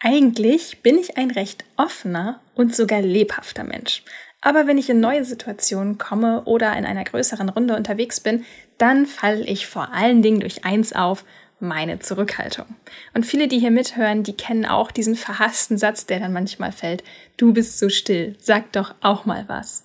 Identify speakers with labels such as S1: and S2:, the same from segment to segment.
S1: Eigentlich bin ich ein recht offener und sogar lebhafter Mensch. Aber wenn ich in neue Situationen komme oder in einer größeren Runde unterwegs bin, dann falle ich vor allen Dingen durch eins auf, meine Zurückhaltung. Und viele, die hier mithören, die kennen auch diesen verhassten Satz, der dann manchmal fällt. Du bist so still, sag doch auch mal was.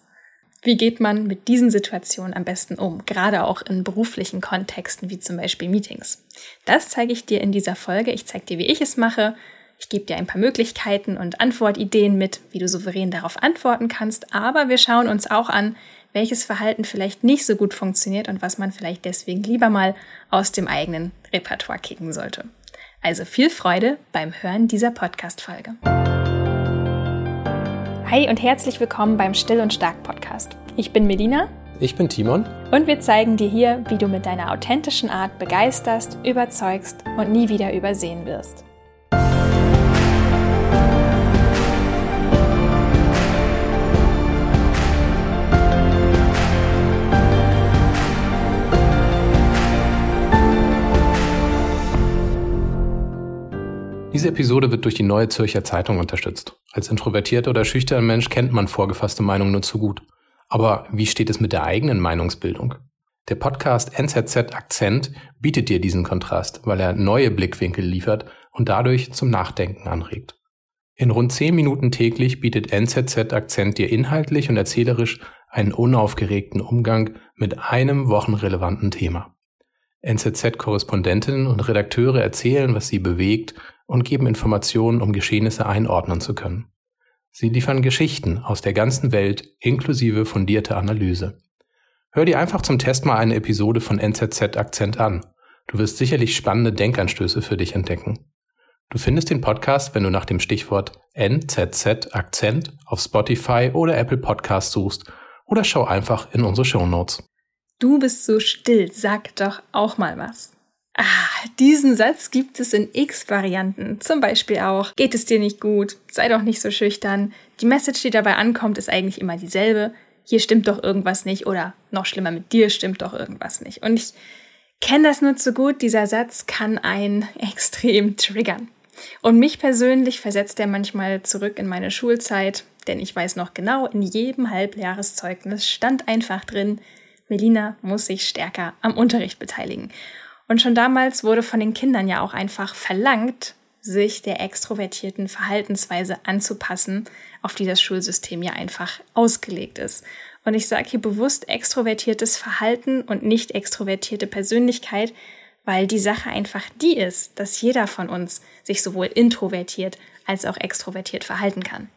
S1: Wie geht man mit diesen Situationen am besten um, gerade auch in beruflichen Kontexten wie zum Beispiel Meetings? Das zeige ich dir in dieser Folge. Ich zeige dir, wie ich es mache ich gebe dir ein paar Möglichkeiten und Antwortideen mit, wie du souverän darauf antworten kannst, aber wir schauen uns auch an, welches Verhalten vielleicht nicht so gut funktioniert und was man vielleicht deswegen lieber mal aus dem eigenen Repertoire kicken sollte. Also viel Freude beim Hören dieser Podcast-Folge. Hi und herzlich willkommen beim Still und Stark Podcast. Ich bin Medina.
S2: Ich bin Timon.
S1: Und wir zeigen dir hier, wie du mit deiner authentischen Art begeisterst, überzeugst und nie wieder übersehen wirst.
S2: Diese Episode wird durch die Neue Zürcher Zeitung unterstützt. Als introvertierter oder schüchterner Mensch kennt man vorgefasste Meinungen nur zu gut. Aber wie steht es mit der eigenen Meinungsbildung? Der Podcast NZZ Akzent bietet dir diesen Kontrast, weil er neue Blickwinkel liefert und dadurch zum Nachdenken anregt. In rund zehn Minuten täglich bietet NZZ Akzent dir inhaltlich und erzählerisch einen unaufgeregten Umgang mit einem wochenrelevanten Thema. NZZ-Korrespondentinnen und Redakteure erzählen, was sie bewegt und geben Informationen, um Geschehnisse einordnen zu können. Sie liefern Geschichten aus der ganzen Welt inklusive fundierte Analyse. Hör dir einfach zum Test mal eine Episode von NZZ Akzent an. Du wirst sicherlich spannende Denkanstöße für dich entdecken. Du findest den Podcast, wenn du nach dem Stichwort NZZ Akzent auf Spotify oder Apple Podcast suchst oder schau einfach in unsere Show Notes.
S1: Du bist so still, sag doch auch mal was. Ah, diesen Satz gibt es in x Varianten. Zum Beispiel auch, geht es dir nicht gut, sei doch nicht so schüchtern. Die Message, die dabei ankommt, ist eigentlich immer dieselbe. Hier stimmt doch irgendwas nicht oder noch schlimmer, mit dir stimmt doch irgendwas nicht. Und ich kenne das nur zu gut, dieser Satz kann einen extrem triggern. Und mich persönlich versetzt er manchmal zurück in meine Schulzeit, denn ich weiß noch genau, in jedem Halbjahreszeugnis stand einfach drin, Melina muss sich stärker am Unterricht beteiligen. Und schon damals wurde von den Kindern ja auch einfach verlangt, sich der extrovertierten Verhaltensweise anzupassen, auf die das Schulsystem ja einfach ausgelegt ist. Und ich sage hier bewusst extrovertiertes Verhalten und nicht extrovertierte Persönlichkeit, weil die Sache einfach die ist, dass jeder von uns sich sowohl introvertiert als auch extrovertiert verhalten kann.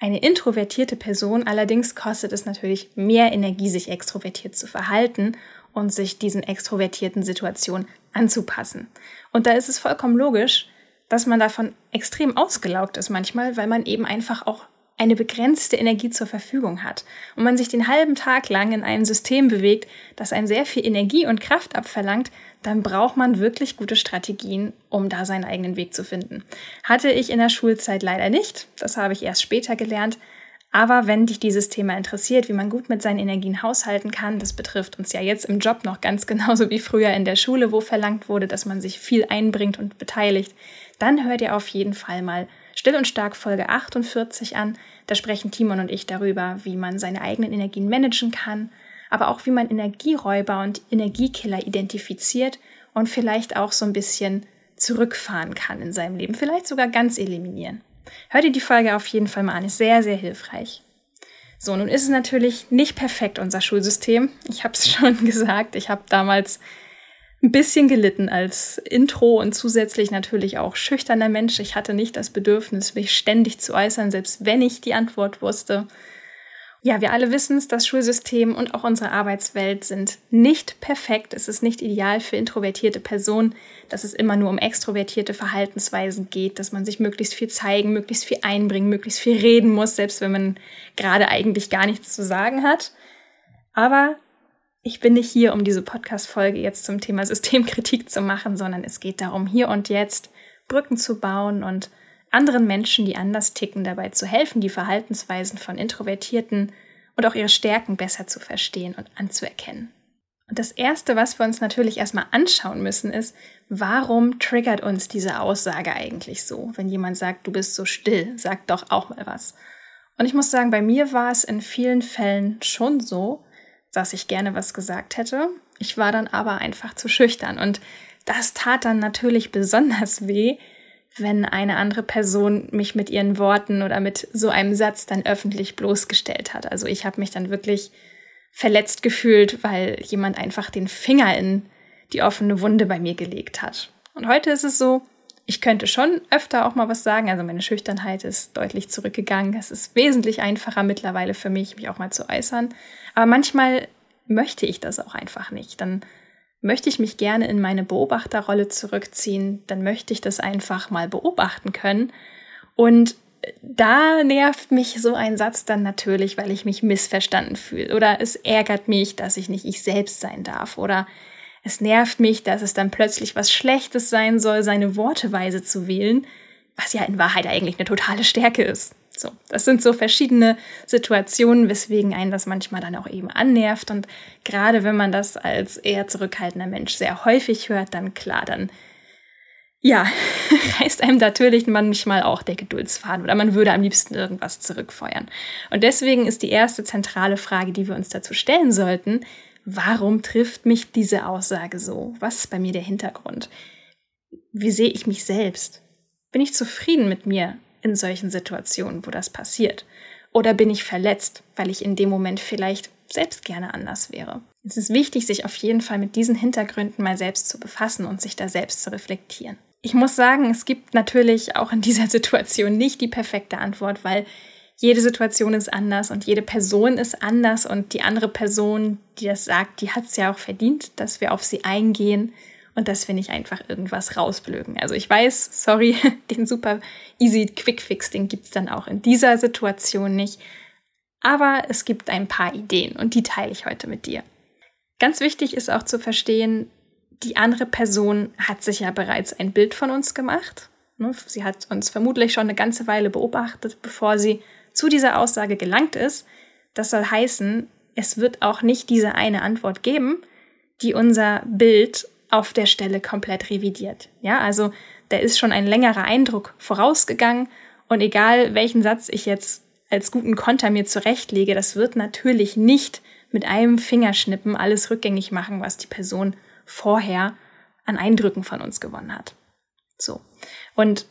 S1: Eine introvertierte Person allerdings kostet es natürlich mehr Energie, sich extrovertiert zu verhalten und sich diesen extrovertierten Situationen anzupassen. Und da ist es vollkommen logisch, dass man davon extrem ausgelaugt ist manchmal, weil man eben einfach auch eine begrenzte Energie zur Verfügung hat und man sich den halben Tag lang in einem System bewegt, das einem sehr viel Energie und Kraft abverlangt, dann braucht man wirklich gute Strategien, um da seinen eigenen Weg zu finden. Hatte ich in der Schulzeit leider nicht, das habe ich erst später gelernt, aber wenn dich dieses Thema interessiert, wie man gut mit seinen Energien haushalten kann, das betrifft uns ja jetzt im Job noch ganz genauso wie früher in der Schule, wo verlangt wurde, dass man sich viel einbringt und beteiligt, dann hör dir auf jeden Fall mal Still und Stark Folge 48 an. Da sprechen Timon und ich darüber, wie man seine eigenen Energien managen kann, aber auch wie man Energieräuber und Energiekiller identifiziert und vielleicht auch so ein bisschen zurückfahren kann in seinem Leben, vielleicht sogar ganz eliminieren. Hör dir die Folge auf jeden Fall mal an, ist sehr, sehr hilfreich. So, nun ist es natürlich nicht perfekt, unser Schulsystem. Ich habe es schon gesagt, ich habe damals ein bisschen gelitten als Intro und zusätzlich natürlich auch schüchterner Mensch. Ich hatte nicht das Bedürfnis, mich ständig zu äußern, selbst wenn ich die Antwort wusste. Ja, wir alle wissen es, das Schulsystem und auch unsere Arbeitswelt sind nicht perfekt. Es ist nicht ideal für introvertierte Personen, dass es immer nur um extrovertierte Verhaltensweisen geht, dass man sich möglichst viel zeigen, möglichst viel einbringen, möglichst viel reden muss, selbst wenn man gerade eigentlich gar nichts zu sagen hat. Aber ich bin nicht hier, um diese Podcast-Folge jetzt zum Thema Systemkritik zu machen, sondern es geht darum, hier und jetzt Brücken zu bauen und anderen Menschen, die anders ticken, dabei zu helfen, die Verhaltensweisen von Introvertierten und auch ihre Stärken besser zu verstehen und anzuerkennen. Und das Erste, was wir uns natürlich erstmal anschauen müssen, ist, warum triggert uns diese Aussage eigentlich so? Wenn jemand sagt, du bist so still, sag doch auch mal was. Und ich muss sagen, bei mir war es in vielen Fällen schon so, dass ich gerne was gesagt hätte. Ich war dann aber einfach zu schüchtern. Und das tat dann natürlich besonders weh, wenn eine andere Person mich mit ihren Worten oder mit so einem Satz dann öffentlich bloßgestellt hat. Also ich habe mich dann wirklich verletzt gefühlt, weil jemand einfach den Finger in die offene Wunde bei mir gelegt hat. Und heute ist es so, ich könnte schon öfter auch mal was sagen. Also meine Schüchternheit ist deutlich zurückgegangen. Es ist wesentlich einfacher mittlerweile für mich, mich auch mal zu äußern. Aber manchmal möchte ich das auch einfach nicht. Dann möchte ich mich gerne in meine Beobachterrolle zurückziehen. Dann möchte ich das einfach mal beobachten können. Und da nervt mich so ein Satz dann natürlich, weil ich mich missverstanden fühle. Oder es ärgert mich, dass ich nicht ich selbst sein darf. Oder es nervt mich, dass es dann plötzlich was Schlechtes sein soll, seine Worteweise zu wählen, was ja in Wahrheit eigentlich eine totale Stärke ist. So, das sind so verschiedene Situationen, weswegen einen das manchmal dann auch eben annervt. Und gerade wenn man das als eher zurückhaltender Mensch sehr häufig hört, dann klar, dann ja, reißt einem natürlich manchmal auch der Geduldsfaden oder man würde am liebsten irgendwas zurückfeuern. Und deswegen ist die erste zentrale Frage, die wir uns dazu stellen sollten, warum trifft mich diese Aussage so? Was ist bei mir der Hintergrund? Wie sehe ich mich selbst? Bin ich zufrieden mit mir in solchen Situationen, wo das passiert? Oder bin ich verletzt, weil ich in dem Moment vielleicht selbst gerne anders wäre? Es ist wichtig, sich auf jeden Fall mit diesen Hintergründen mal selbst zu befassen und sich da selbst zu reflektieren. Ich muss sagen, es gibt natürlich auch in dieser Situation nicht die perfekte Antwort, weil jede Situation ist anders und jede Person ist anders und die andere Person, die das sagt, die hat es ja auch verdient, dass wir auf sie eingehen und dass wir nicht einfach irgendwas rausblöken. Also ich weiß, sorry, den super easy Quick-Fix, den gibt es dann auch in dieser Situation nicht. Aber es gibt ein paar Ideen und die teile ich heute mit dir. Ganz wichtig ist auch zu verstehen, die andere Person hat sich ja bereits ein Bild von uns gemacht. Ne, sie hat uns vermutlich schon eine ganze Weile beobachtet, bevor sie zu dieser Aussage gelangt ist. Das soll heißen, es wird auch nicht diese eine Antwort geben, die unser Bild auf der Stelle komplett revidiert. Ja, also da ist schon ein längerer Eindruck vorausgegangen und egal welchen Satz ich jetzt als guten Konter mir zurechtlege, das wird natürlich nicht mit einem Fingerschnippen alles rückgängig machen, was die Person vorher an Eindrücken von uns gewonnen hat. So. Und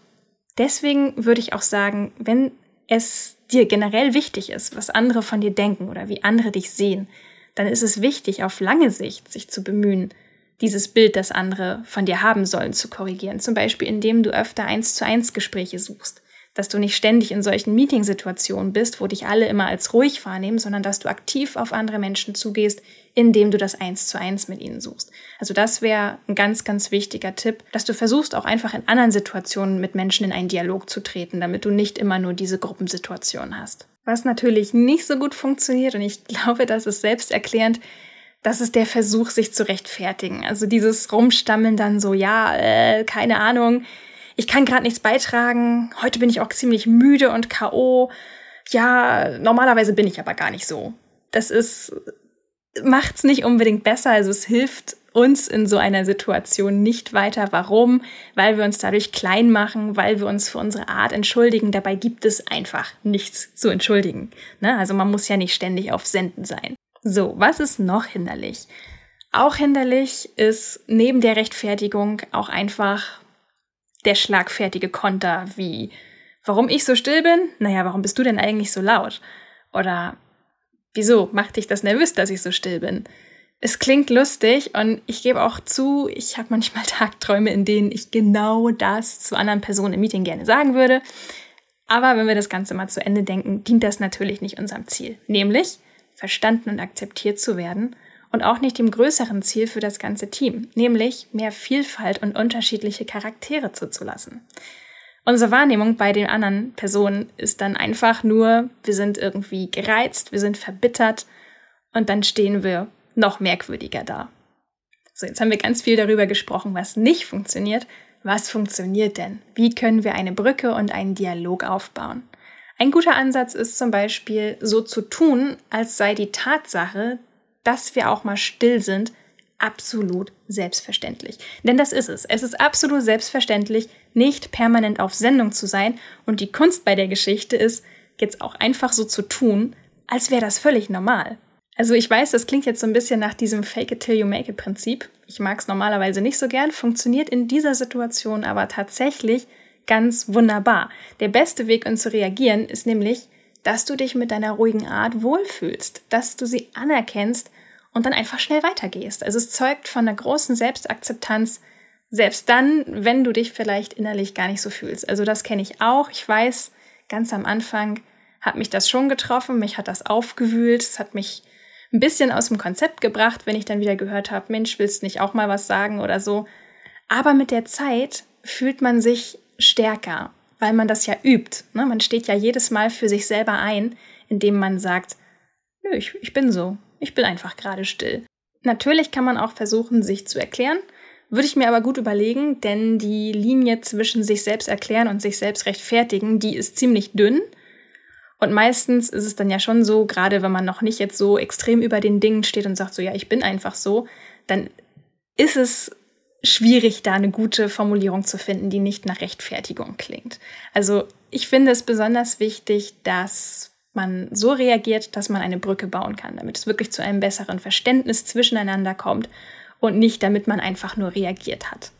S1: deswegen würde ich auch sagen, wenn es dir generell wichtig ist, was andere von dir denken oder wie andere dich sehen, dann ist es wichtig, auf lange Sicht sich zu bemühen, dieses Bild, das andere von dir haben sollen, zu korrigieren. Zum Beispiel, indem du öfter eins zu eins Gespräche suchst dass du nicht ständig in solchen Meetingsituationen bist, wo dich alle immer als ruhig wahrnehmen, sondern dass du aktiv auf andere Menschen zugehst, indem du das eins zu eins mit ihnen suchst. Also das wäre ein ganz, ganz wichtiger Tipp, dass du versuchst auch einfach in anderen Situationen mit Menschen in einen Dialog zu treten, damit du nicht immer nur diese Gruppensituation hast. Was natürlich nicht so gut funktioniert, und ich glaube, das ist selbsterklärend, das ist der Versuch, sich zu rechtfertigen. Also dieses Rumstammeln dann so, ja, äh, keine Ahnung, ich kann gerade nichts beitragen, heute bin ich auch ziemlich müde und KO. Ja, normalerweise bin ich aber gar nicht so. Das ist, macht's nicht unbedingt besser, also es hilft uns in so einer Situation nicht weiter. Warum? Weil wir uns dadurch klein machen, weil wir uns für unsere Art entschuldigen. Dabei gibt es einfach nichts zu entschuldigen. Ne? Also man muss ja nicht ständig auf Senden sein. So, was ist noch hinderlich? Auch hinderlich ist neben der Rechtfertigung auch einfach der schlagfertige Konter wie, warum ich so still bin? Naja, warum bist du denn eigentlich so laut? Oder, wieso macht dich das nervös, dass ich so still bin? Es klingt lustig und ich gebe auch zu, ich habe manchmal Tagträume, in denen ich genau das zu anderen Personen im Meeting gerne sagen würde. Aber wenn wir das Ganze mal zu Ende denken, dient das natürlich nicht unserem Ziel, nämlich verstanden und akzeptiert zu werden und auch nicht dem größeren Ziel für das ganze Team, nämlich mehr Vielfalt und unterschiedliche Charaktere zuzulassen. Unsere Wahrnehmung bei den anderen Personen ist dann einfach nur, wir sind irgendwie gereizt, wir sind verbittert und dann stehen wir noch merkwürdiger da. So, jetzt haben wir ganz viel darüber gesprochen, was nicht funktioniert. Was funktioniert denn? Wie können wir eine Brücke und einen Dialog aufbauen? Ein guter Ansatz ist zum Beispiel so zu tun, als sei die Tatsache, dass wir auch mal still sind, absolut selbstverständlich. Denn das ist es. Es ist absolut selbstverständlich, nicht permanent auf Sendung zu sein. Und die Kunst bei der Geschichte ist, jetzt auch einfach so zu tun, als wäre das völlig normal. Also ich weiß, das klingt jetzt so ein bisschen nach diesem Fake it till you make it Prinzip. Ich mag es normalerweise nicht so gern, funktioniert in dieser Situation aber tatsächlich ganz wunderbar. Der beste Weg, um zu reagieren, ist nämlich, dass du dich mit deiner ruhigen Art wohlfühlst, dass du sie anerkennst und dann einfach schnell weitergehst. Also es zeugt von einer großen Selbstakzeptanz, selbst dann, wenn du dich vielleicht innerlich gar nicht so fühlst. Also das kenne ich auch. Ich weiß, ganz am Anfang hat mich das schon getroffen, mich hat das aufgewühlt, es hat mich ein bisschen aus dem Konzept gebracht, wenn ich dann wieder gehört habe, Mensch, willst du nicht auch mal was sagen oder so. Aber mit der Zeit fühlt man sich stärker, weil man das ja übt. Ne? Man steht ja jedes Mal für sich selber ein, indem man sagt, nö, ich, ich bin so, ich bin einfach gerade still. Natürlich kann man auch versuchen, sich zu erklären, würde ich mir aber gut überlegen, denn die Linie zwischen sich selbst erklären und sich selbst rechtfertigen, die ist ziemlich dünn. Und meistens ist es dann ja schon so, gerade wenn man noch nicht jetzt so extrem über den Dingen steht und sagt so, ja, ich bin einfach so, dann ist es schwierig, da eine gute Formulierung zu finden, die nicht nach Rechtfertigung klingt. Also ich finde es besonders wichtig, dass man so reagiert, dass man eine Brücke bauen kann, damit es wirklich zu einem besseren Verständnis zwischeneinander kommt und nicht damit man einfach nur reagiert hat.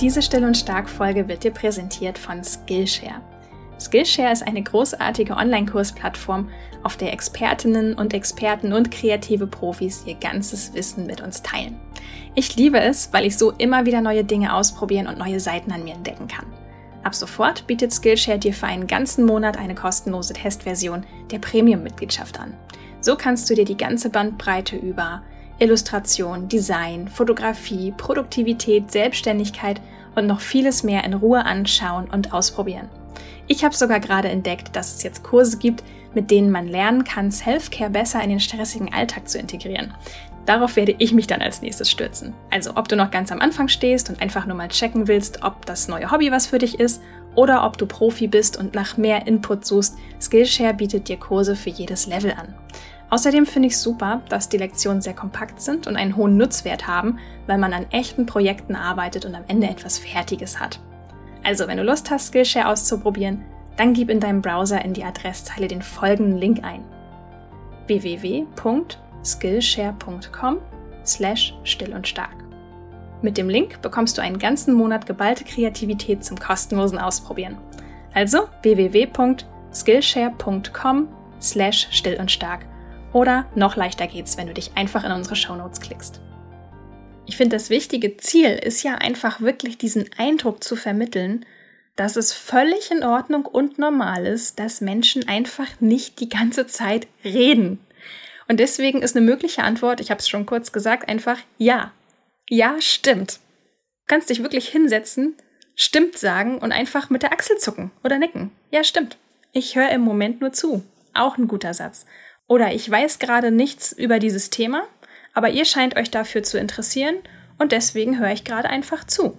S1: Diese Still- und Stark-Folge wird dir präsentiert von Skillshare. Skillshare ist eine großartige Online-Kursplattform, auf der Expertinnen und Experten und kreative Profis ihr ganzes Wissen mit uns teilen. Ich liebe es, weil ich so immer wieder neue Dinge ausprobieren und neue Seiten an mir entdecken kann. Ab sofort bietet Skillshare dir für einen ganzen Monat eine kostenlose Testversion der Premium-Mitgliedschaft an. So kannst du dir die ganze Bandbreite über Illustration, Design, Fotografie, Produktivität, Selbstständigkeit und noch vieles mehr in Ruhe anschauen und ausprobieren. Ich habe sogar gerade entdeckt, dass es jetzt Kurse gibt, mit denen man lernen kann, Self-Care besser in den stressigen Alltag zu integrieren. Darauf werde ich mich dann als nächstes stürzen. Also ob du noch ganz am Anfang stehst und einfach nur mal checken willst, ob das neue Hobby was für dich ist oder ob du Profi bist und nach mehr Input suchst, Skillshare bietet dir Kurse für jedes Level an. Außerdem finde ich super, dass die Lektionen sehr kompakt sind und einen hohen Nutzwert haben, weil man an echten Projekten arbeitet und am Ende etwas Fertiges hat. Also, wenn du Lust hast, Skillshare auszuprobieren, dann gib in deinem Browser in die Adresszeile den folgenden Link ein: www.skillshare.com slash still und stark. Mit dem Link bekommst du einen ganzen Monat geballte Kreativität zum kostenlosen Ausprobieren. Also www.skillshare.com slash still und stark. Oder noch leichter geht's, wenn du dich einfach in unsere Shownotes klickst. Ich finde, das wichtige Ziel ist ja einfach wirklich diesen Eindruck zu vermitteln, dass es völlig in Ordnung und normal ist, dass Menschen einfach nicht die ganze Zeit reden. Und deswegen ist eine mögliche Antwort, ich habe es schon kurz gesagt, einfach ja. Ja, stimmt. Du kannst dich wirklich hinsetzen, stimmt sagen und einfach mit der Achsel zucken oder nicken. Ja, stimmt. Ich höre im Moment nur zu. Auch ein guter Satz. Oder ich weiß gerade nichts über dieses Thema, aber ihr scheint euch dafür zu interessieren und deswegen höre ich gerade einfach zu.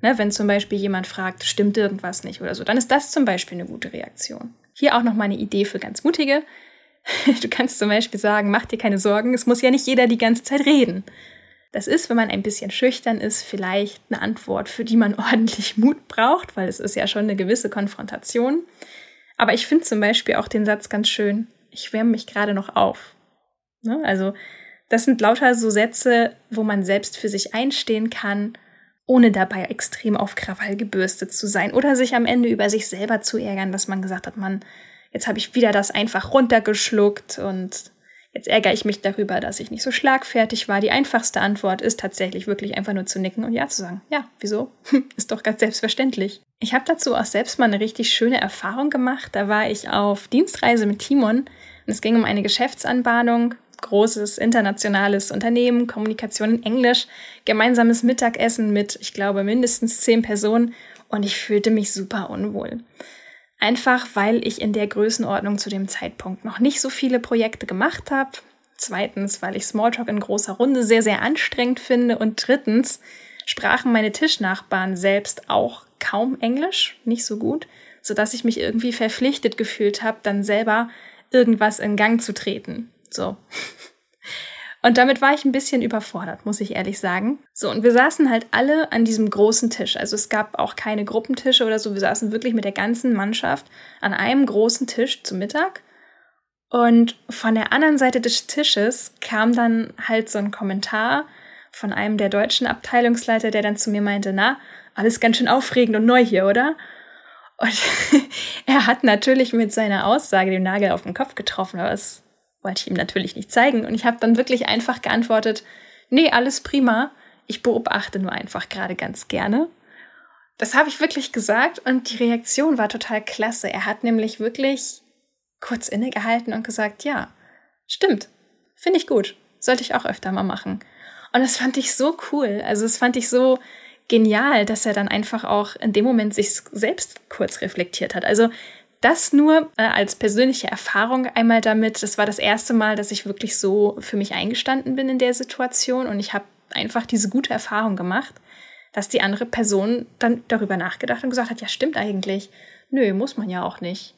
S1: Ne, wenn zum Beispiel jemand fragt, stimmt irgendwas nicht oder so, dann ist das zum Beispiel eine gute Reaktion. Hier auch noch mal eine Idee für ganz Mutige. Du kannst zum Beispiel sagen, mach dir keine Sorgen, es muss ja nicht jeder die ganze Zeit reden. Das ist, wenn man ein bisschen schüchtern ist, vielleicht eine Antwort, für die man ordentlich Mut braucht, weil es ist ja schon eine gewisse Konfrontation. Aber ich finde zum Beispiel auch den Satz ganz schön, ich wärme mich gerade noch auf. Ne? Also das sind lauter so Sätze, wo man selbst für sich einstehen kann, ohne dabei extrem auf Krawall gebürstet zu sein oder sich am Ende über sich selber zu ärgern, dass man gesagt hat, man, jetzt habe ich wieder das einfach runtergeschluckt und jetzt ärgere ich mich darüber, dass ich nicht so schlagfertig war. Die einfachste Antwort ist tatsächlich wirklich einfach nur zu nicken und ja zu sagen. Ja, wieso? ist doch ganz selbstverständlich. Ich habe dazu auch selbst mal eine richtig schöne Erfahrung gemacht. Da war ich auf Dienstreise mit Timon und es ging um eine Geschäftsanbahnung großes internationales Unternehmen, Kommunikation in Englisch, gemeinsames Mittagessen mit, ich glaube, mindestens zehn Personen und ich fühlte mich super unwohl. Einfach weil ich in der Größenordnung zu dem Zeitpunkt noch nicht so viele Projekte gemacht habe. Zweitens, weil ich Smalltalk in großer Runde sehr, sehr anstrengend finde. Und drittens sprachen meine Tischnachbarn selbst auch kaum Englisch, nicht so gut, sodass ich mich irgendwie verpflichtet gefühlt habe, dann selber irgendwas in Gang zu treten. So. Und damit war ich ein bisschen überfordert, muss ich ehrlich sagen. So, und wir saßen halt alle an diesem großen Tisch. Also es gab auch keine Gruppentische oder so. Wir saßen wirklich mit der ganzen Mannschaft an einem großen Tisch zu Mittag. Und von der anderen Seite des Tisches kam dann halt so ein Kommentar von einem der deutschen Abteilungsleiter, der dann zu mir meinte, na, alles ganz schön aufregend und neu hier, oder? Und er hat natürlich mit seiner Aussage den Nagel auf den Kopf getroffen, aber es wollte ich ihm natürlich nicht zeigen. Und ich habe dann wirklich einfach geantwortet, nee, alles prima. Ich beobachte nur einfach gerade ganz gerne. Das habe ich wirklich gesagt und die Reaktion war total klasse. Er hat nämlich wirklich kurz innegehalten und gesagt, ja, stimmt, finde ich gut, sollte ich auch öfter mal machen. Und das fand ich so cool. Also das fand ich so genial, dass er dann einfach auch in dem Moment sich selbst kurz reflektiert hat. Also das nur äh, als persönliche Erfahrung einmal damit. Das war das erste Mal, dass ich wirklich so für mich eingestanden bin in der Situation und ich habe einfach diese gute Erfahrung gemacht, dass die andere Person dann darüber nachgedacht und gesagt hat, ja stimmt eigentlich. Nö, muss man ja auch nicht.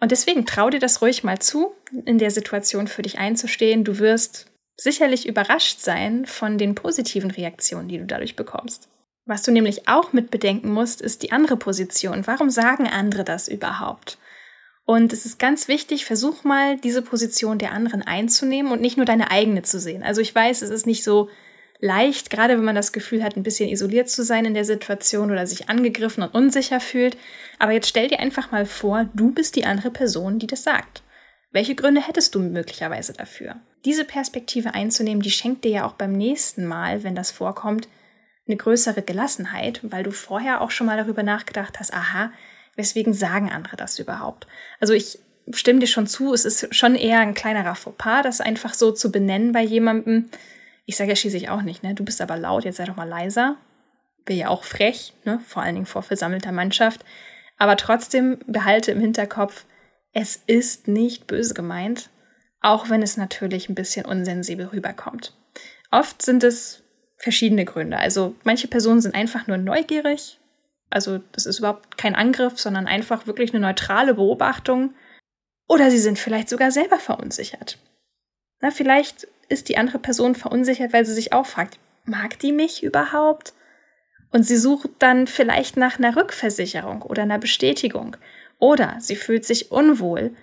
S1: Und deswegen trau dir das ruhig mal zu, in der Situation für dich einzustehen. Du wirst sicherlich überrascht sein von den positiven Reaktionen, die du dadurch bekommst. Was du nämlich auch mit bedenken musst, ist die andere Position. Warum sagen andere das überhaupt? Und es ist ganz wichtig, versuch mal, diese Position der anderen einzunehmen und nicht nur deine eigene zu sehen. Also ich weiß, es ist nicht so leicht, gerade wenn man das Gefühl hat, ein bisschen isoliert zu sein in der Situation oder sich angegriffen und unsicher fühlt. Aber jetzt stell dir einfach mal vor, du bist die andere Person, die das sagt. Welche Gründe hättest du möglicherweise dafür? Diese Perspektive einzunehmen, die schenkt dir ja auch beim nächsten Mal, wenn das vorkommt, eine größere Gelassenheit, weil du vorher auch schon mal darüber nachgedacht hast, aha, weswegen sagen andere das überhaupt? Also ich stimme dir schon zu, es ist schon eher ein kleinerer Fauxpas, das einfach so zu benennen bei jemandem. Ich sage ja schließlich auch nicht, ne? Du bist aber laut, jetzt sei doch mal leiser. Wäre ja auch frech, ne? Vor allen Dingen vor versammelter Mannschaft. Aber trotzdem behalte im Hinterkopf, es ist nicht böse gemeint, auch wenn es natürlich ein bisschen unsensibel rüberkommt. Oft sind es verschiedene Gründe. Also manche Personen sind einfach nur neugierig. Also das ist überhaupt kein Angriff, sondern einfach wirklich eine neutrale Beobachtung. Oder sie sind vielleicht sogar selber verunsichert. Na, vielleicht ist die andere Person verunsichert, weil sie sich auch fragt, mag die mich überhaupt? Und sie sucht dann vielleicht nach einer Rückversicherung oder einer Bestätigung. Oder sie fühlt sich unwohl,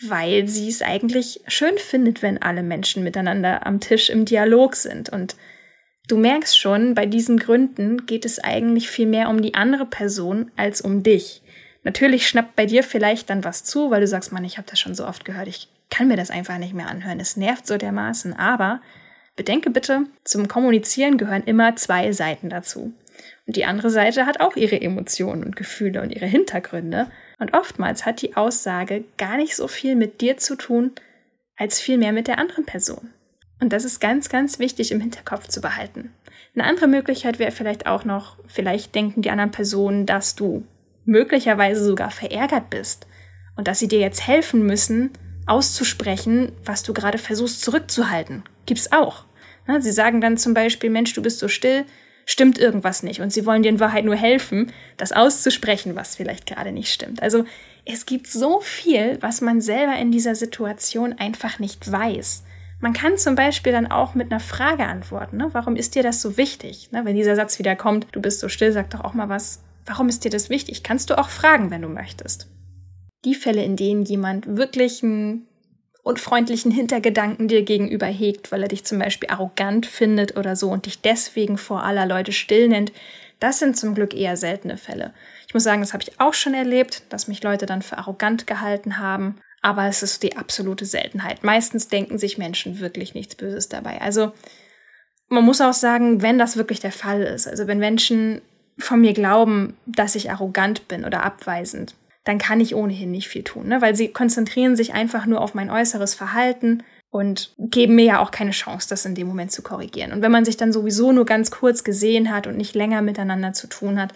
S1: weil sie es eigentlich schön findet, wenn alle Menschen miteinander am Tisch im Dialog sind und Du merkst schon, bei diesen Gründen geht es eigentlich viel mehr um die andere Person als um dich. Natürlich schnappt bei dir vielleicht dann was zu, weil du sagst, Mann, ich habe das schon so oft gehört, ich kann mir das einfach nicht mehr anhören, es nervt so dermaßen. Aber bedenke bitte, zum Kommunizieren gehören immer zwei Seiten dazu. Und die andere Seite hat auch ihre Emotionen und Gefühle und ihre Hintergründe. Und oftmals hat die Aussage gar nicht so viel mit dir zu tun, als viel mehr mit der anderen Person. Und das ist ganz, ganz wichtig im Hinterkopf zu behalten. Eine andere Möglichkeit wäre vielleicht auch noch, vielleicht denken die anderen Personen, dass du möglicherweise sogar verärgert bist und dass sie dir jetzt helfen müssen, auszusprechen, was du gerade versuchst zurückzuhalten. Gibt's auch. Sie sagen dann zum Beispiel, Mensch, du bist so still, stimmt irgendwas nicht. Und sie wollen dir in Wahrheit nur helfen, das auszusprechen, was vielleicht gerade nicht stimmt. Also es gibt so viel, was man selber in dieser Situation einfach nicht weiß. Man kann zum Beispiel dann auch mit einer Frage antworten. Ne? Warum ist dir das so wichtig? Ne? Wenn dieser Satz wieder kommt, du bist so still, sag doch auch mal was. Warum ist dir das wichtig? Kannst du auch fragen, wenn du möchtest. Die Fälle, in denen jemand wirklich einen unfreundlichen Hintergedanken dir gegenüber hegt, weil er dich zum Beispiel arrogant findet oder so und dich deswegen vor aller Leute still nennt, das sind zum Glück eher seltene Fälle. Ich muss sagen, das habe ich auch schon erlebt, dass mich Leute dann für arrogant gehalten haben aber es ist die absolute Seltenheit. Meistens denken sich Menschen wirklich nichts Böses dabei. Also man muss auch sagen, wenn das wirklich der Fall ist, also wenn Menschen von mir glauben, dass ich arrogant bin oder abweisend, dann kann ich ohnehin nicht viel tun, ne? weil sie konzentrieren sich einfach nur auf mein äußeres Verhalten und geben mir ja auch keine Chance, das in dem Moment zu korrigieren. Und wenn man sich dann sowieso nur ganz kurz gesehen hat und nicht länger miteinander zu tun hat,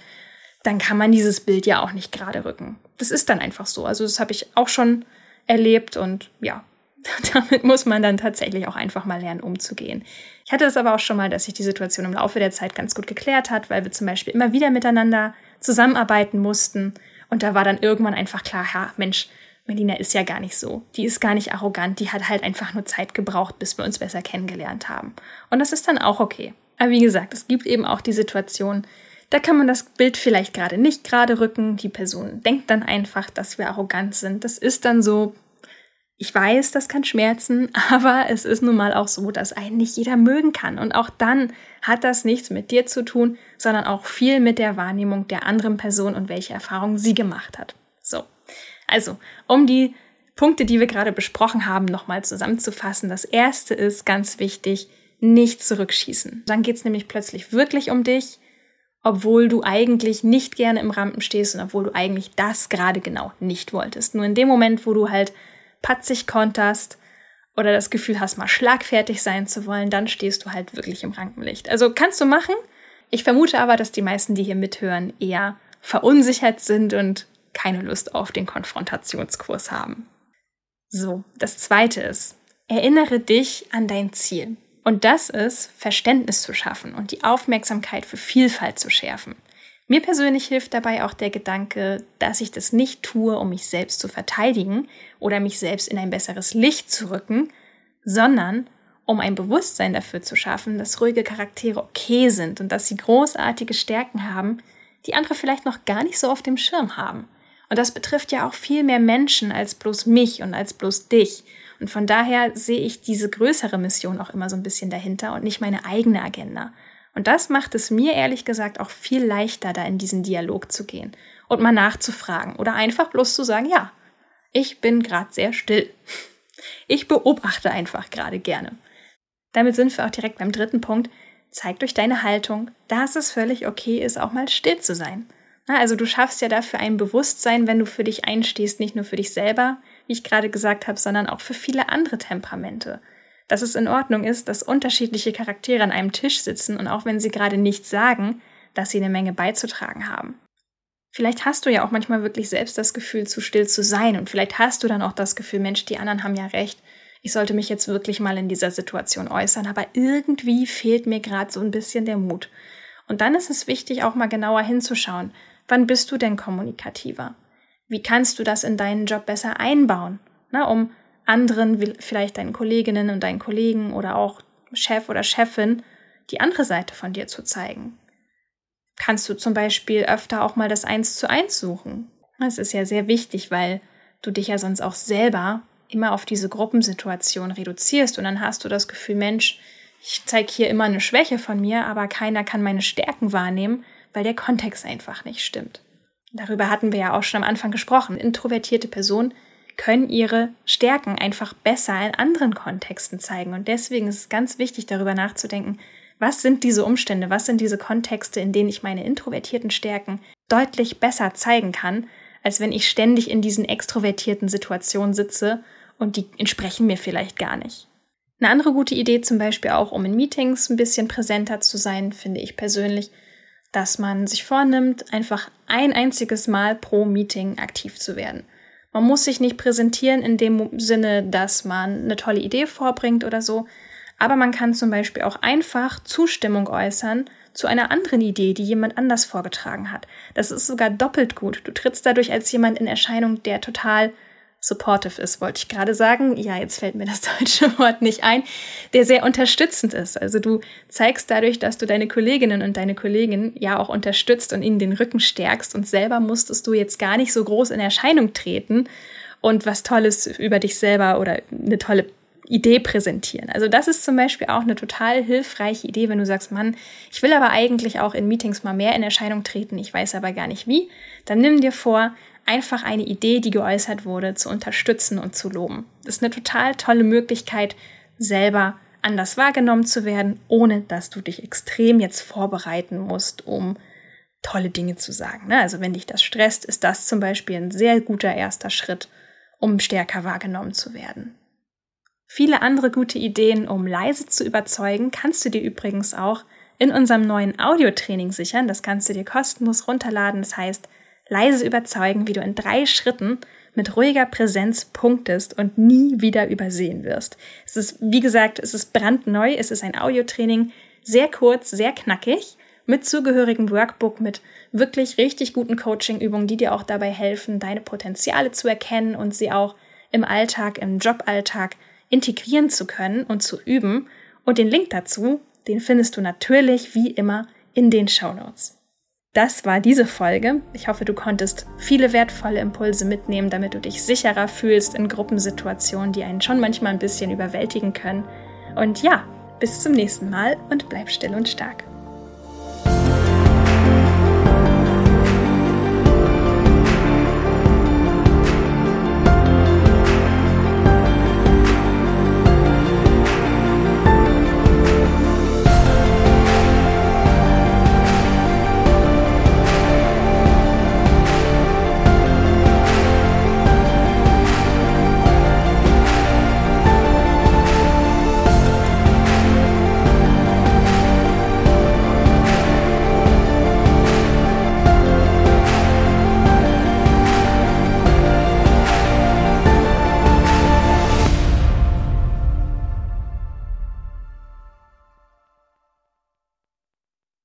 S1: dann kann man dieses Bild ja auch nicht gerade rücken. Das ist dann einfach so. Also das habe ich auch schon erlebt und ja, damit muss man dann tatsächlich auch einfach mal lernen, umzugehen. Ich hatte es aber auch schon mal, dass sich die Situation im Laufe der Zeit ganz gut geklärt hat, weil wir zum Beispiel immer wieder miteinander zusammenarbeiten mussten. Und da war dann irgendwann einfach klar, ja, Mensch, Melina ist ja gar nicht so. Die ist gar nicht arrogant. Die hat halt einfach nur Zeit gebraucht, bis wir uns besser kennengelernt haben. Und das ist dann auch okay. Aber wie gesagt, es gibt eben auch die Situation, da kann man das Bild vielleicht gerade nicht gerade rücken. Die Person denkt dann einfach, dass wir arrogant sind. Das ist dann so. Ich weiß, das kann schmerzen, aber es ist nun mal auch so, dass einen nicht jeder mögen kann. Und auch dann hat das nichts mit dir zu tun, sondern auch viel mit der Wahrnehmung der anderen Person und welche Erfahrungen sie gemacht hat. So. Also, um die Punkte, die wir gerade besprochen haben, nochmal zusammenzufassen. Das erste ist ganz wichtig, nicht zurückschießen. Dann geht es nämlich plötzlich wirklich um dich, obwohl du eigentlich nicht gerne im Rampen stehst und obwohl du eigentlich das gerade genau nicht wolltest. Nur in dem Moment, wo du halt patzig konterst oder das Gefühl hast, mal schlagfertig sein zu wollen, dann stehst du halt wirklich im Rampenlicht. Also kannst du machen. Ich vermute aber, dass die meisten, die hier mithören, eher verunsichert sind und keine Lust auf den Konfrontationskurs haben. So, das zweite ist, erinnere dich an dein Ziel. Und das ist, Verständnis zu schaffen und die Aufmerksamkeit für Vielfalt zu schärfen. Mir persönlich hilft dabei auch der Gedanke, dass ich das nicht tue, um mich selbst zu verteidigen oder mich selbst in ein besseres Licht zu rücken, sondern um ein Bewusstsein dafür zu schaffen, dass ruhige Charaktere okay sind und dass sie großartige Stärken haben, die andere vielleicht noch gar nicht so auf dem Schirm haben. Und das betrifft ja auch viel mehr Menschen als bloß mich und als bloß dich. Und von daher sehe ich diese größere Mission auch immer so ein bisschen dahinter und nicht meine eigene Agenda. Und das macht es mir ehrlich gesagt auch viel leichter, da in diesen Dialog zu gehen und mal nachzufragen oder einfach bloß zu sagen, ja, ich bin gerade sehr still. Ich beobachte einfach gerade gerne. Damit sind wir auch direkt beim dritten Punkt. Zeig durch deine Haltung, dass es völlig okay ist, auch mal still zu sein. Also du schaffst ja dafür ein Bewusstsein, wenn du für dich einstehst, nicht nur für dich selber, wie ich gerade gesagt habe, sondern auch für viele andere Temperamente. Dass es in Ordnung ist, dass unterschiedliche Charaktere an einem Tisch sitzen und auch wenn sie gerade nichts sagen, dass sie eine Menge beizutragen haben. Vielleicht hast du ja auch manchmal wirklich selbst das Gefühl, zu still zu sein und vielleicht hast du dann auch das Gefühl, Mensch, die anderen haben ja recht, ich sollte mich jetzt wirklich mal in dieser Situation äußern, aber irgendwie fehlt mir gerade so ein bisschen der Mut. Und dann ist es wichtig, auch mal genauer hinzuschauen, wann bist du denn kommunikativer? Wie kannst du das in deinen Job besser einbauen, na, um anderen, vielleicht deinen Kolleginnen und deinen Kollegen oder auch Chef oder Chefin, die andere Seite von dir zu zeigen? Kannst du zum Beispiel öfter auch mal das Eins zu eins suchen? Das ist ja sehr wichtig, weil du dich ja sonst auch selber immer auf diese Gruppensituation reduzierst und dann hast du das Gefühl, Mensch, ich zeige hier immer eine Schwäche von mir, aber keiner kann meine Stärken wahrnehmen, weil der Kontext einfach nicht stimmt. Darüber hatten wir ja auch schon am Anfang gesprochen. Introvertierte Personen können ihre Stärken einfach besser in anderen Kontexten zeigen. Und deswegen ist es ganz wichtig, darüber nachzudenken, was sind diese Umstände, was sind diese Kontexte, in denen ich meine introvertierten Stärken deutlich besser zeigen kann, als wenn ich ständig in diesen extrovertierten Situationen sitze und die entsprechen mir vielleicht gar nicht. Eine andere gute Idee zum Beispiel auch, um in Meetings ein bisschen präsenter zu sein, finde ich persönlich, dass man sich vornimmt, einfach ein einziges Mal pro Meeting aktiv zu werden. Man muss sich nicht präsentieren in dem Sinne, dass man eine tolle Idee vorbringt oder so, aber man kann zum Beispiel auch einfach Zustimmung äußern zu einer anderen Idee, die jemand anders vorgetragen hat. Das ist sogar doppelt gut. Du trittst dadurch als jemand in Erscheinung, der total supportive ist, wollte ich gerade sagen. Ja, jetzt fällt mir das deutsche Wort nicht ein, der sehr unterstützend ist. Also du zeigst dadurch, dass du deine Kolleginnen und deine Kollegen ja auch unterstützt und ihnen den Rücken stärkst und selber musstest du jetzt gar nicht so groß in Erscheinung treten und was Tolles über dich selber oder eine tolle Idee präsentieren. Also das ist zum Beispiel auch eine total hilfreiche Idee, wenn du sagst, Mann, ich will aber eigentlich auch in Meetings mal mehr in Erscheinung treten, ich weiß aber gar nicht wie, dann nimm dir vor, einfach eine Idee, die geäußert wurde, zu unterstützen und zu loben. Das ist eine total tolle Möglichkeit, selber anders wahrgenommen zu werden, ohne dass du dich extrem jetzt vorbereiten musst, um tolle Dinge zu sagen. Ne? Also wenn dich das stresst, ist das zum Beispiel ein sehr guter erster Schritt, um stärker wahrgenommen zu werden. Viele andere gute Ideen, um leise zu überzeugen, kannst du dir übrigens auch in unserem neuen Audiotraining sichern. Das kannst du dir kostenlos runterladen. Das heißt, leise überzeugen, wie du in drei Schritten mit ruhiger Präsenz punktest und nie wieder übersehen wirst. Es ist, wie gesagt, es ist brandneu, es ist ein Audiotraining, sehr kurz, sehr knackig mit zugehörigem Workbook, mit wirklich richtig guten Coaching-Übungen, die dir auch dabei helfen, deine Potenziale zu erkennen und sie auch im Alltag, im Joballtag integrieren zu können und zu üben. Und den Link dazu, den findest du natürlich wie immer in den Show Notes. Das war diese Folge. Ich hoffe, du konntest viele wertvolle Impulse mitnehmen, damit du dich sicherer fühlst in Gruppensituationen, die einen schon manchmal ein bisschen überwältigen können. Und ja, bis zum nächsten Mal und bleib still und stark.